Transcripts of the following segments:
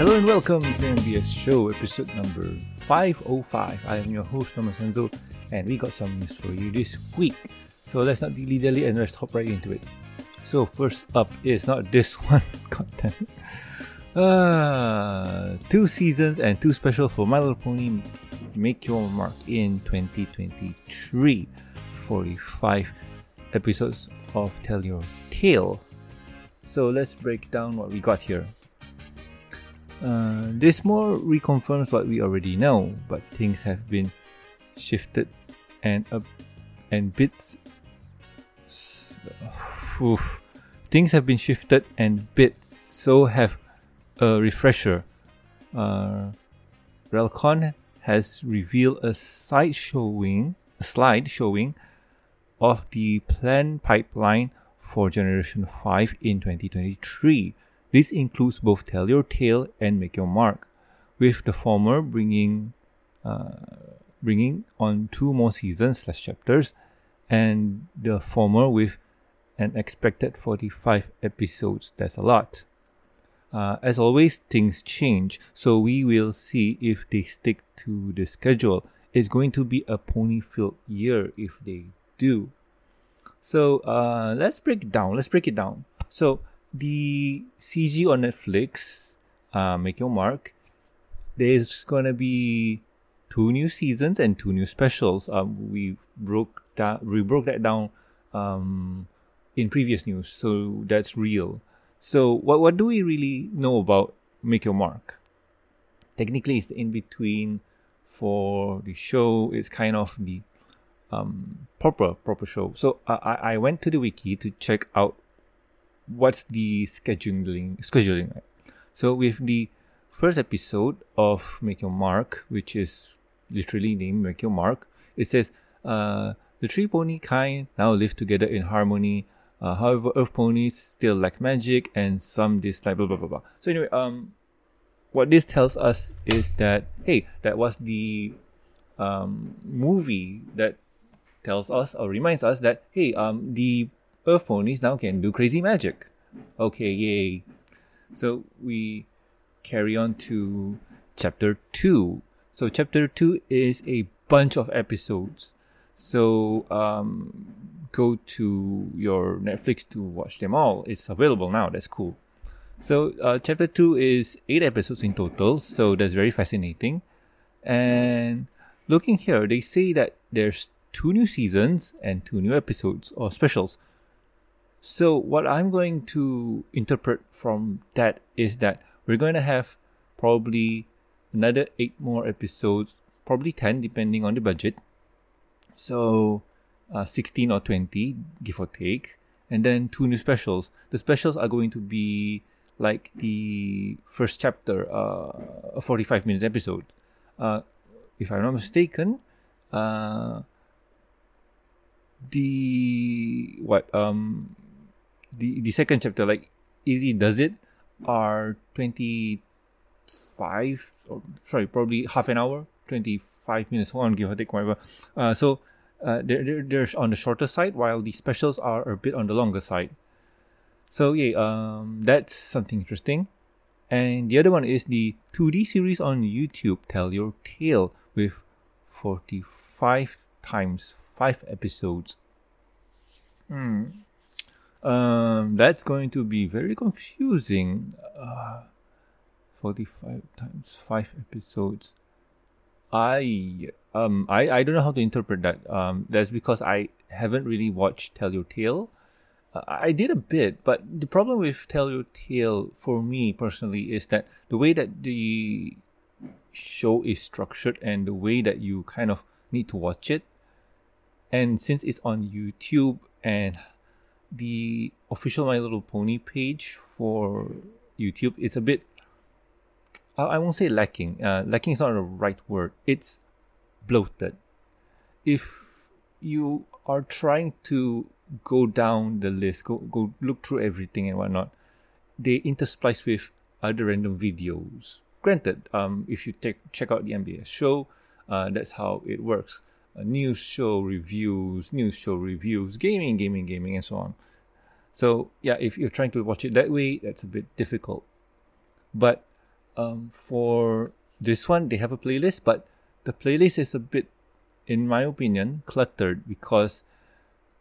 Hello and welcome to the MBS Show, episode number 505. I am your host, Thomas Sanzo, and we got some news for you this week. So let's not dilly dally and let's hop right into it. So, first up is not this one content. Uh, two seasons and two special for My Little Pony Make Your Mark in 2023. 45 episodes of Tell Your Tale. So let's break down what we got here. Uh, this more reconfirms what we already know, but things have been shifted and up and bits. Oof. Things have been shifted and bits, so have a refresher. Uh, Relcon has revealed a side showing, a slide showing of the planned pipeline for Generation 5 in 2023. This includes both Tell Your Tale and Make Your Mark, with the former bringing uh, bringing on two more seasons slash chapters, and the former with an expected 45 episodes. That's a lot. Uh, as always, things change, so we will see if they stick to the schedule. It's going to be a pony filled year if they do. So uh, let's break it down. Let's break it down. So the CG on Netflix, uh, Make Your Mark, there's gonna be two new seasons and two new specials. Um, we broke that we broke that down um, in previous news, so that's real. So what what do we really know about Make Your Mark? Technically, it's the in between for the show. It's kind of the um, proper proper show. So I I went to the wiki to check out what's the scheduling scheduling. So with the first episode of Make Your Mark, which is literally named Make Your Mark, it says uh, the three pony kind now live together in harmony. Uh, however, Earth ponies still lack magic and some dislike blah blah blah blah. So anyway, um, what this tells us is that hey, that was the um, movie that tells us or reminds us that hey, um, the Earth ponies now can do crazy magic. Okay, yay! So we carry on to chapter two. So chapter two is a bunch of episodes. So um, go to your Netflix to watch them all. It's available now. That's cool. So uh, chapter two is eight episodes in total. So that's very fascinating. And looking here, they say that there's two new seasons and two new episodes or specials. So what I'm going to interpret from that is that we're going to have probably another eight more episodes, probably 10 depending on the budget. So uh, 16 or 20, give or take. And then two new specials. The specials are going to be like the first chapter, uh, a 45 minutes episode. Uh, if I'm not mistaken, uh, the what um the the second chapter like easy does it are 25 or sorry probably half an hour 25 minutes one give or take whatever. Uh, so uh, they're, they're, they're on the shorter side while the specials are a bit on the longer side. So yeah um that's something interesting. And the other one is the 2d series on youtube tell your tale with 45 times 5 episodes. Hmm um, that's going to be very confusing. Uh, 45 times 5 episodes. I um I, I don't know how to interpret that. Um, that's because I haven't really watched Tell Your Tale. Uh, I did a bit, but the problem with Tell Your Tale for me personally is that the way that the show is structured and the way that you kind of need to watch it, and since it's on YouTube and the official My Little Pony page for YouTube is a bit, I won't say lacking. Uh, lacking is not the right word. It's bloated. If you are trying to go down the list, go go look through everything and whatnot, they intersplice with other random videos. Granted, um, if you take check out the MBS show, uh, that's how it works news show reviews, news show reviews, gaming, gaming, gaming, and so on. So yeah, if you're trying to watch it that way, that's a bit difficult. But um, for this one, they have a playlist, but the playlist is a bit, in my opinion, cluttered because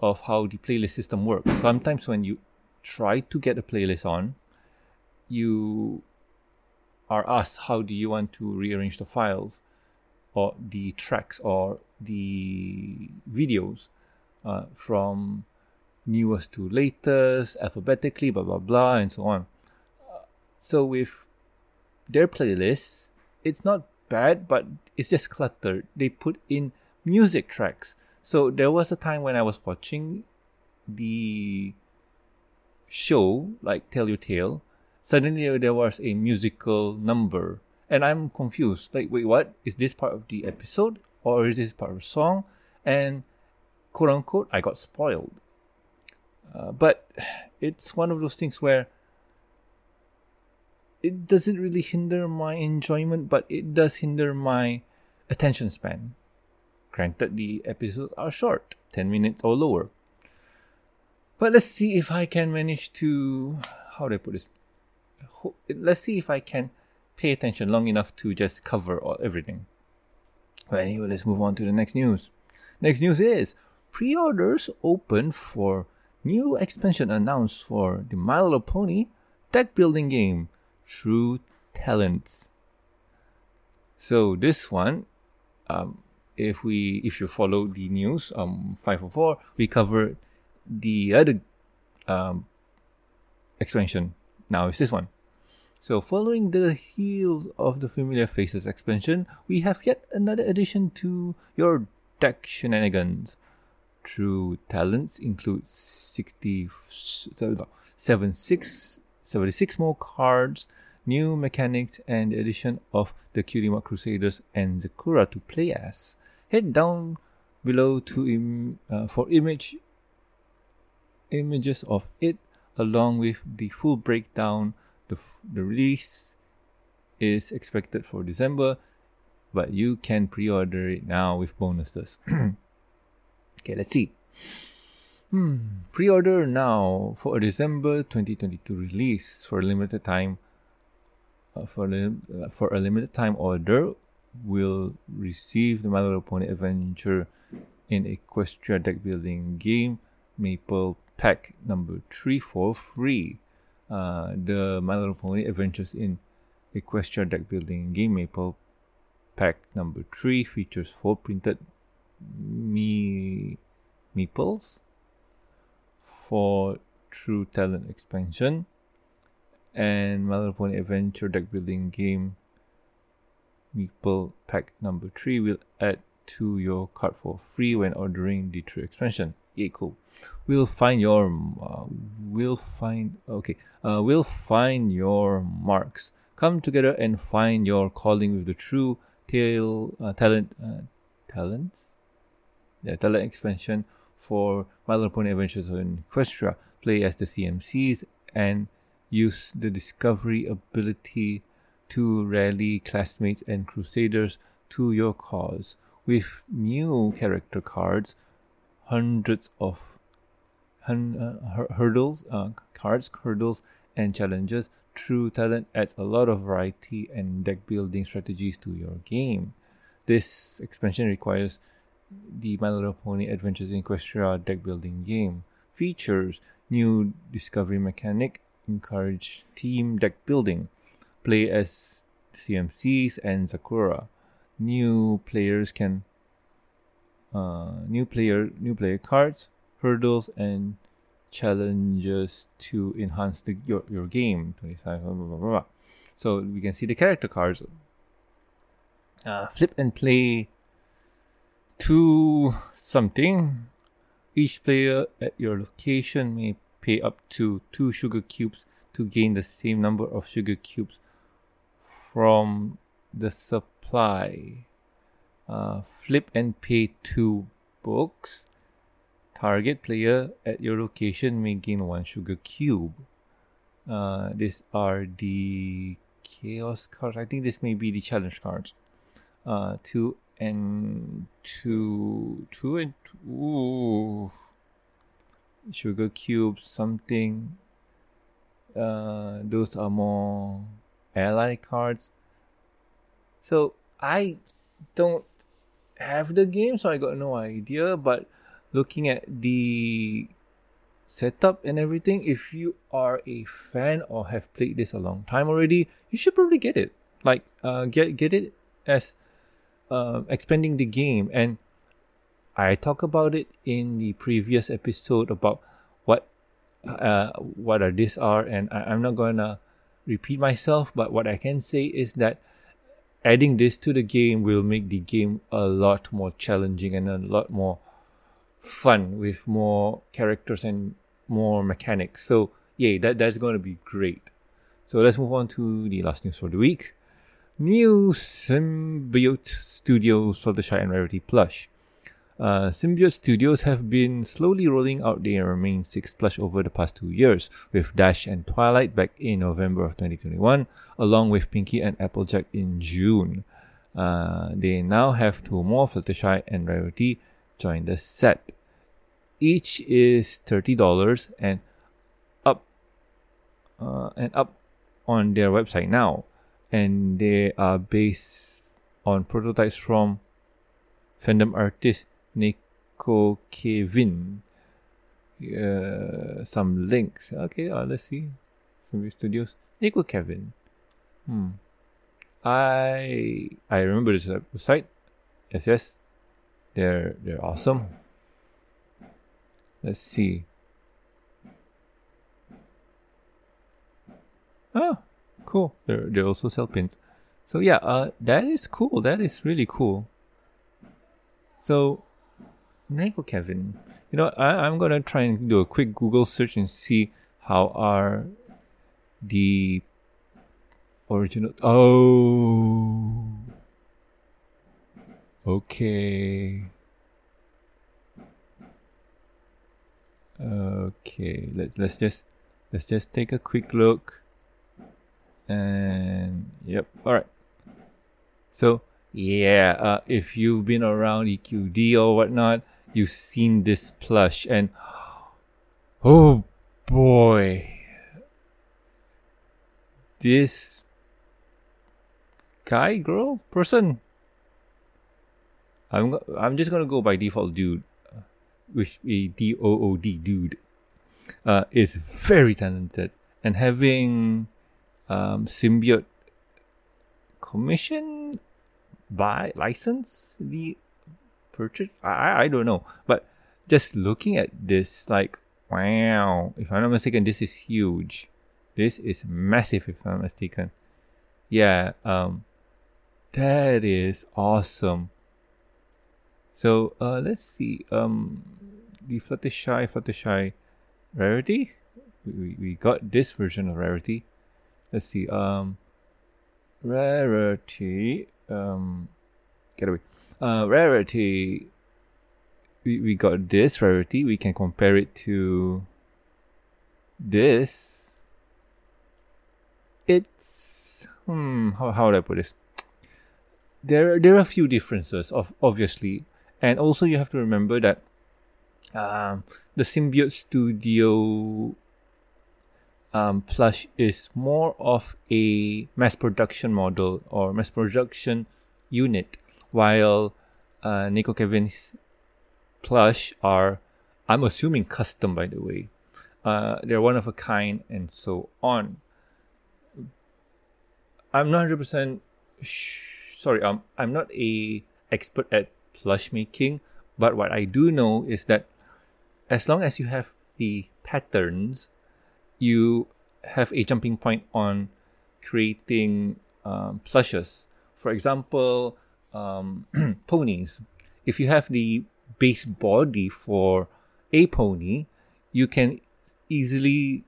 of how the playlist system works. Sometimes when you try to get a playlist on, you are asked how do you want to rearrange the files or the tracks or the videos uh, from newest to latest alphabetically blah blah blah and so on. So with their playlists it's not bad but it's just cluttered. They put in music tracks. So there was a time when i was watching the show like tell your tale. Suddenly there was a musical number and i'm confused. Like wait what? Is this part of the episode or is this part of a song? And quote unquote i got spoiled. Uh, but it's one of those things where it doesn't really hinder my enjoyment but it does hinder my attention span. Granted the episodes are short 10 minutes or lower. But let's see if i can manage to how do i put this? Let's see if I can pay attention long enough to just cover all, everything. But anyway, let's move on to the next news. Next news is pre-orders open for new expansion announced for the My Little Pony deck building game, True Talents. So this one, um, if we if you follow the news, um, five four four, we covered the other um, expansion. Now it's this one. So, following the heels of the Familiar Faces expansion, we have yet another addition to your deck shenanigans. True talents include 60, 76, 76 more cards, new mechanics, and the addition of the Cutie Crusaders and Zecora to play as. Head down below to Im- uh, for image images of it along with the full breakdown the, the release is expected for December, but you can pre order it now with bonuses. okay, let's see. Hmm. Pre order now for a December 2022 release for a limited time. Uh, for, uh, for a limited time order, will receive the My Little Pony Adventure in Equestria deck building game Meeple Pack number 3 for free uh, the My Little Pony Adventures in Equestria Deck Building Game Meeple Pack number 3 features four printed me meeples for True Talent expansion and My Little Pony Adventure Deck Building Game Meeple Pack number 3 will add to your cart for free when ordering the True expansion. Yeah, cool. We'll find your. Uh, we'll find. Okay. Uh, we'll find your marks. Come together and find your calling with the true tail uh, talent. Uh, talents. Yeah, talent expansion for My Little Pony Adventures in Equestria. Play as the CMCs and use the discovery ability to rally classmates and crusaders to your cause with new character cards hundreds of hun- uh, hurdles, uh, cards, hurdles, and challenges. True Talent adds a lot of variety and deck building strategies to your game. This expansion requires the My Little Pony Adventures in Equestria deck building game. Features new discovery mechanic, encourage team deck building, play as CMCs and Zecora. New players can uh, new player new player cards, hurdles, and challenges to enhance the, your, your game. 25, blah, blah, blah, So we can see the character cards. Uh, flip and play to something. Each player at your location may pay up to two sugar cubes to gain the same number of sugar cubes from the supply uh, flip and pay two books. Target player at your location may gain one sugar cube. Uh, these are the chaos cards. I think this may be the challenge cards. Uh, two and two, two and two. Sugar cubes, something. Uh, those are more ally cards. So I don't have the game, so I got no idea. But looking at the setup and everything, if you are a fan or have played this a long time already, you should probably get it. Like, uh, get get it as uh, expanding the game. And I talk about it in the previous episode about what uh, what are these are, and I, I'm not gonna repeat myself. But what I can say is that adding this to the game will make the game a lot more challenging and a lot more fun with more characters and more mechanics. So yeah, that that's going to be great. So let's move on to the last news for the week. New Symbiote Studios Fluttershy and Rarity plush. Uh, Symbiote Studios have been slowly rolling out their main six plush over the past two years, with Dash and Twilight back in November of 2021, along with Pinkie and Applejack in June. Uh, they now have two more Fluttershy and Rarity join the set. Each is thirty dollars and up, uh, and up on their website now, and they are based on prototypes from fandom artist Nico Kevin. Uh, some links. Okay, uh, let's see. Some studios. Nekokevin. Hmm. I I remember this website. Yes, yes. They're they're awesome. Let's see. Oh, cool. They they also sell pins. So yeah, uh, that is cool. That is really cool. So Nekokevin. You know, I, I'm gonna try and do a quick Google search and see how are the original. Oh, okay, okay. Let let's just let's just take a quick look. And yep, all right. So yeah, uh, if you've been around EQD or whatnot, you've seen this plush and oh boy. This guy girl person. I'm i'm just going to go by default dude which a d o o d dude uh, is very talented. And having um, symbiote commission by license the purchase. I I don't know, but just looking at this, like wow, if I'm not mistaken, this is huge. This is massive, if I'm not mistaken. Yeah, um, that is awesome. So uh, let's see. Um, the Fluttershy, Fluttershy rarity. We, we got this version of rarity. Let's see. Um, rarity. Um, get away uh, rarity, we, we got this rarity. We can compare it to this. It's hmm. How how would I put this? There there are a few differences of obviously, and also you have to remember that um, the Symbiote Studio um, plush is more of a mass production model or mass production unit while uh, Nekokevin's plush are, I'm assuming, custom, by the way. Uh, they're one of a kind and so on. I'm not 100% sh- sorry, um, I'm not a expert at plush making, but what I do know is that as long as you have the patterns, you have a jumping point on creating um, plushes. For example, um, ponies. If you have the base body for a pony, you can easily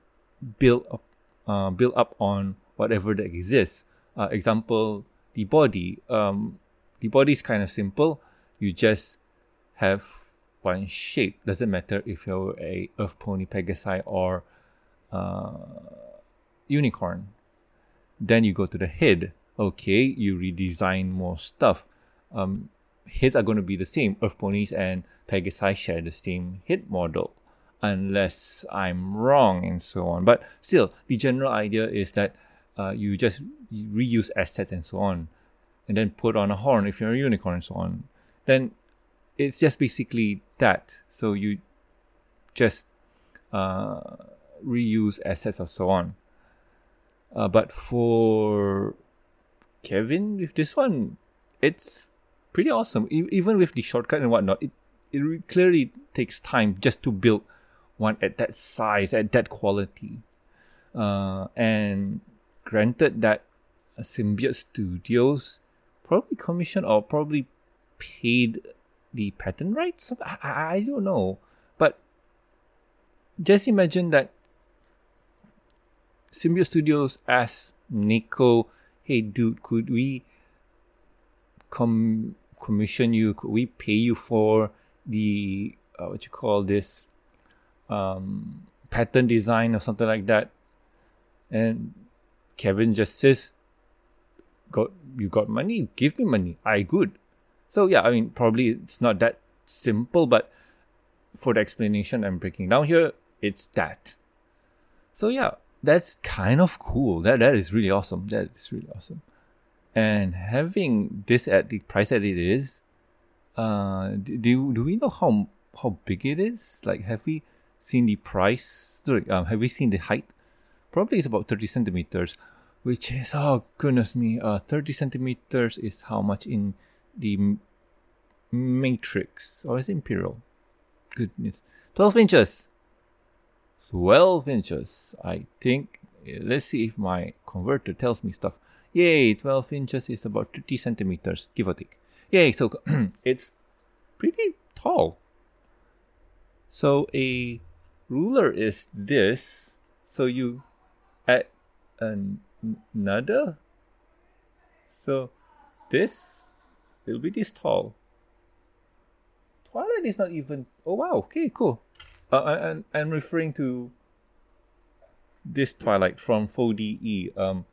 build up, uh, build up on whatever that exists. Uh, example, the body. Um, the body is kind of simple. You just have one shape. Doesn't matter if you're a Earth Pony, Pegasi, or uh, unicorn. Then you go to the head. Okay, you redesign more stuff um, heads are going to be the same. Earth ponies and Pegasi share the same hit model, unless I'm wrong and so on. But still, the general idea is that uh, you just reuse assets and so on, and then put on a horn if you're a unicorn and so on. Then it's just basically that. So you just uh, reuse assets or so on. Uh, but for Kevin, with this one, it's pretty awesome. E- even with the shortcut and whatnot, it, it clearly takes time just to build one at that size, at that quality. Uh, and granted that Symbiote Studios probably commissioned or probably paid the patent rights. I, I don't know, but just imagine that Symbiote Studios asked Nico, "Hey, dude, could we com- commission you? Could we pay you for the uh, what you call this um, pattern design or something like that?" And Kevin just says, "Got you got money? Give me money. I good." So yeah, I mean, probably it's not that simple, but for the explanation I'm breaking down here, it's that. So yeah, that's kind of cool. That that is really awesome. That is really awesome. And having this at the price that it is, uh, do do we know how how big it is? Like, have we seen the price? Sorry, um, have we seen the height? Probably it's about thirty centimeters, which is oh goodness me, uh, thirty centimeters is how much in the Matrix or is it Imperial? Goodness, twelve inches. 12 inches. I think, let's see if my converter tells me stuff. Yay, 12 inches is about 30 centimeters, give or take. Yay, so it's pretty tall. So a ruler is this. So you add another. So this will be this tall. Twilight is not even. Oh wow. Okay, cool. Uh, and I'm referring to this Twilight from 4DE. Um,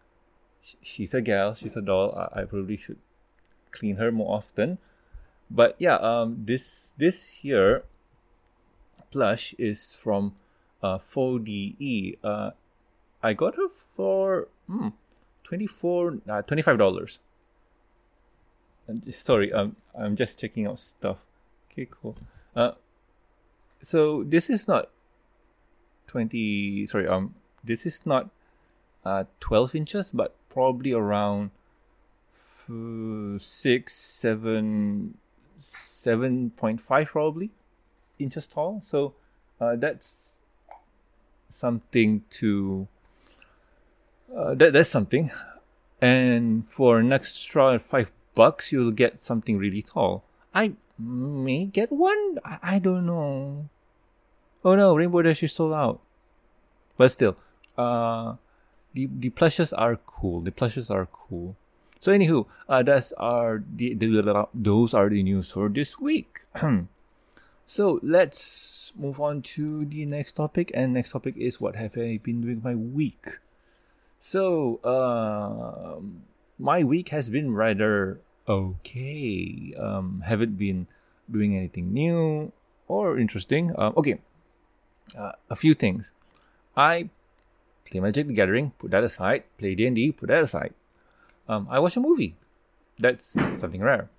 she's a gal, she's a doll. I, I probably should clean her more often. But yeah, um, this this here plush is from uh 4DE. Uh, I got her for hmm, 24 uh, 25 dollars. Sorry, um, I'm just checking out stuff. Okay, cool. Uh, so this is not 20 sorry um this is not uh 12 inches but probably around f- 6 7 7.5 probably inches tall so uh, that's something to uh, that, that's something and for an extra five bucks you'll get something really tall i may get one. I, I don't know. Oh no, Rainbow Dash is sold out. But still, uh, the the plushes are cool. The plushes are cool. So anywho, uh, that's our the, the those are the news for this week. so let's move on to the next topic, and next topic is what have I been doing my week. So, uh, my week has been rather okay. Um, haven't been doing anything new or interesting. Um, okay, uh, a few things. I play Magic the Gathering, put that aside. Play D and D, put that aside. Um, I watch a movie. That's something rare.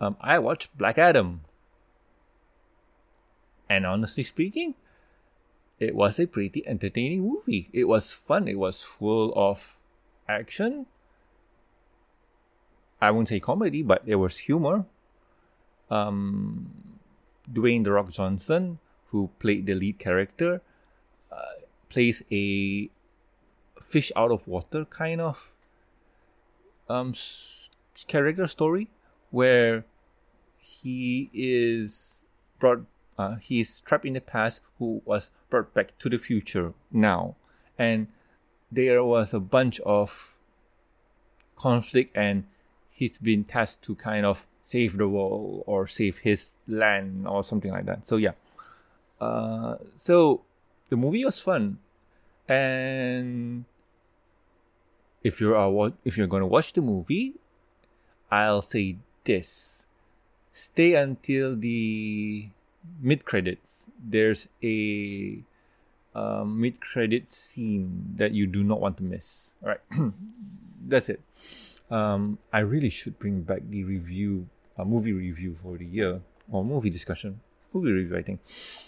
Um, I watched Black Adam. And honestly speaking, it was a pretty entertaining movie. It was fun. It was full of action, I won't say comedy, but there was humor. Um, Dwayne the Rock Johnson, who played the lead character, uh, plays a fish out of water kind of um, character story where he is brought uh, he is trapped in the past who was brought back to the future now and there was a bunch of conflict and he's been tasked to kind of save the world or save his land or something like that. So yeah. Uh, so the movie was fun, and if you're uh, if you're gonna watch the movie, I'll say this: stay until the mid credits. There's a um, mid credit scene that you do not want to miss. All right, that's it. Um, I really should bring back the review, uh, movie review for the year or movie discussion, movie review, I think.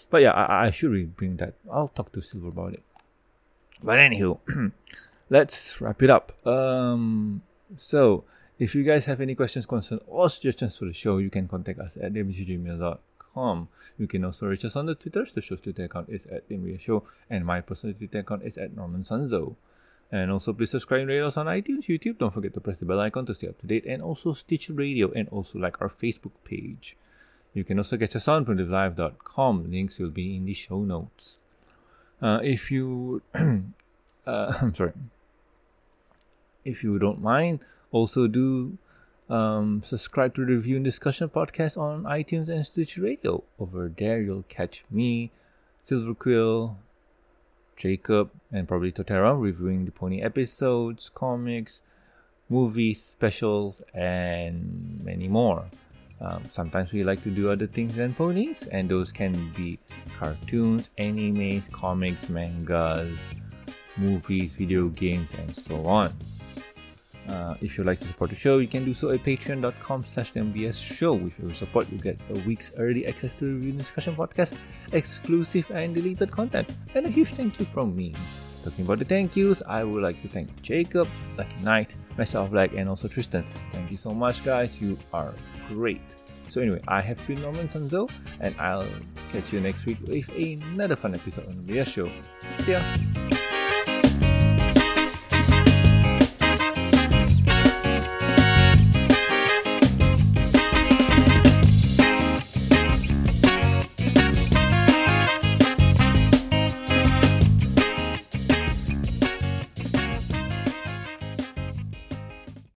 But yeah, I, I should really bring that. I'll talk to Silver about it. But anywho, let's wrap it up. Um, so if you guys have any questions, concerns, or suggestions for the show, you can contact us at damagegmail.com. You can also reach us on the Twitter. The show's Twitter account is at Damage Show, and my personal Twitter account is at Norman Sanzo. And also, please subscribe and rate us on iTunes, YouTube. Don't forget to press the bell icon to stay up to date, and also Stitcher Radio, and also like our Facebook page. You can also get us on primitivelive.com. Links will be in the show notes. Uh, if you, uh, I'm sorry, if you don't mind, also, do um, subscribe to the Review and Discussion podcast on iTunes and Stitch Radio. Over there, you'll catch me, Silver Quill, Jacob, and probably Totera reviewing the pony episodes, comics, movies, specials, and many more. Um, sometimes we like to do other things than ponies, and those can be cartoons, animes, comics, mangas, movies, video games, and so on. Uh, if you'd like to support the show, you can do so at patreon.com slash MBS show. With your support, you get a week's early access to review discussion podcast, exclusive and deleted content, and a huge thank you from me. Talking about the thank yous, I would like to thank Jacob, Lucky Knight, myself Black, and also Tristan. Thank you so much, guys. You are great. So anyway, I have been Norman Sanzo, and I'll catch you next week with another fun episode on the MBS show. See ya!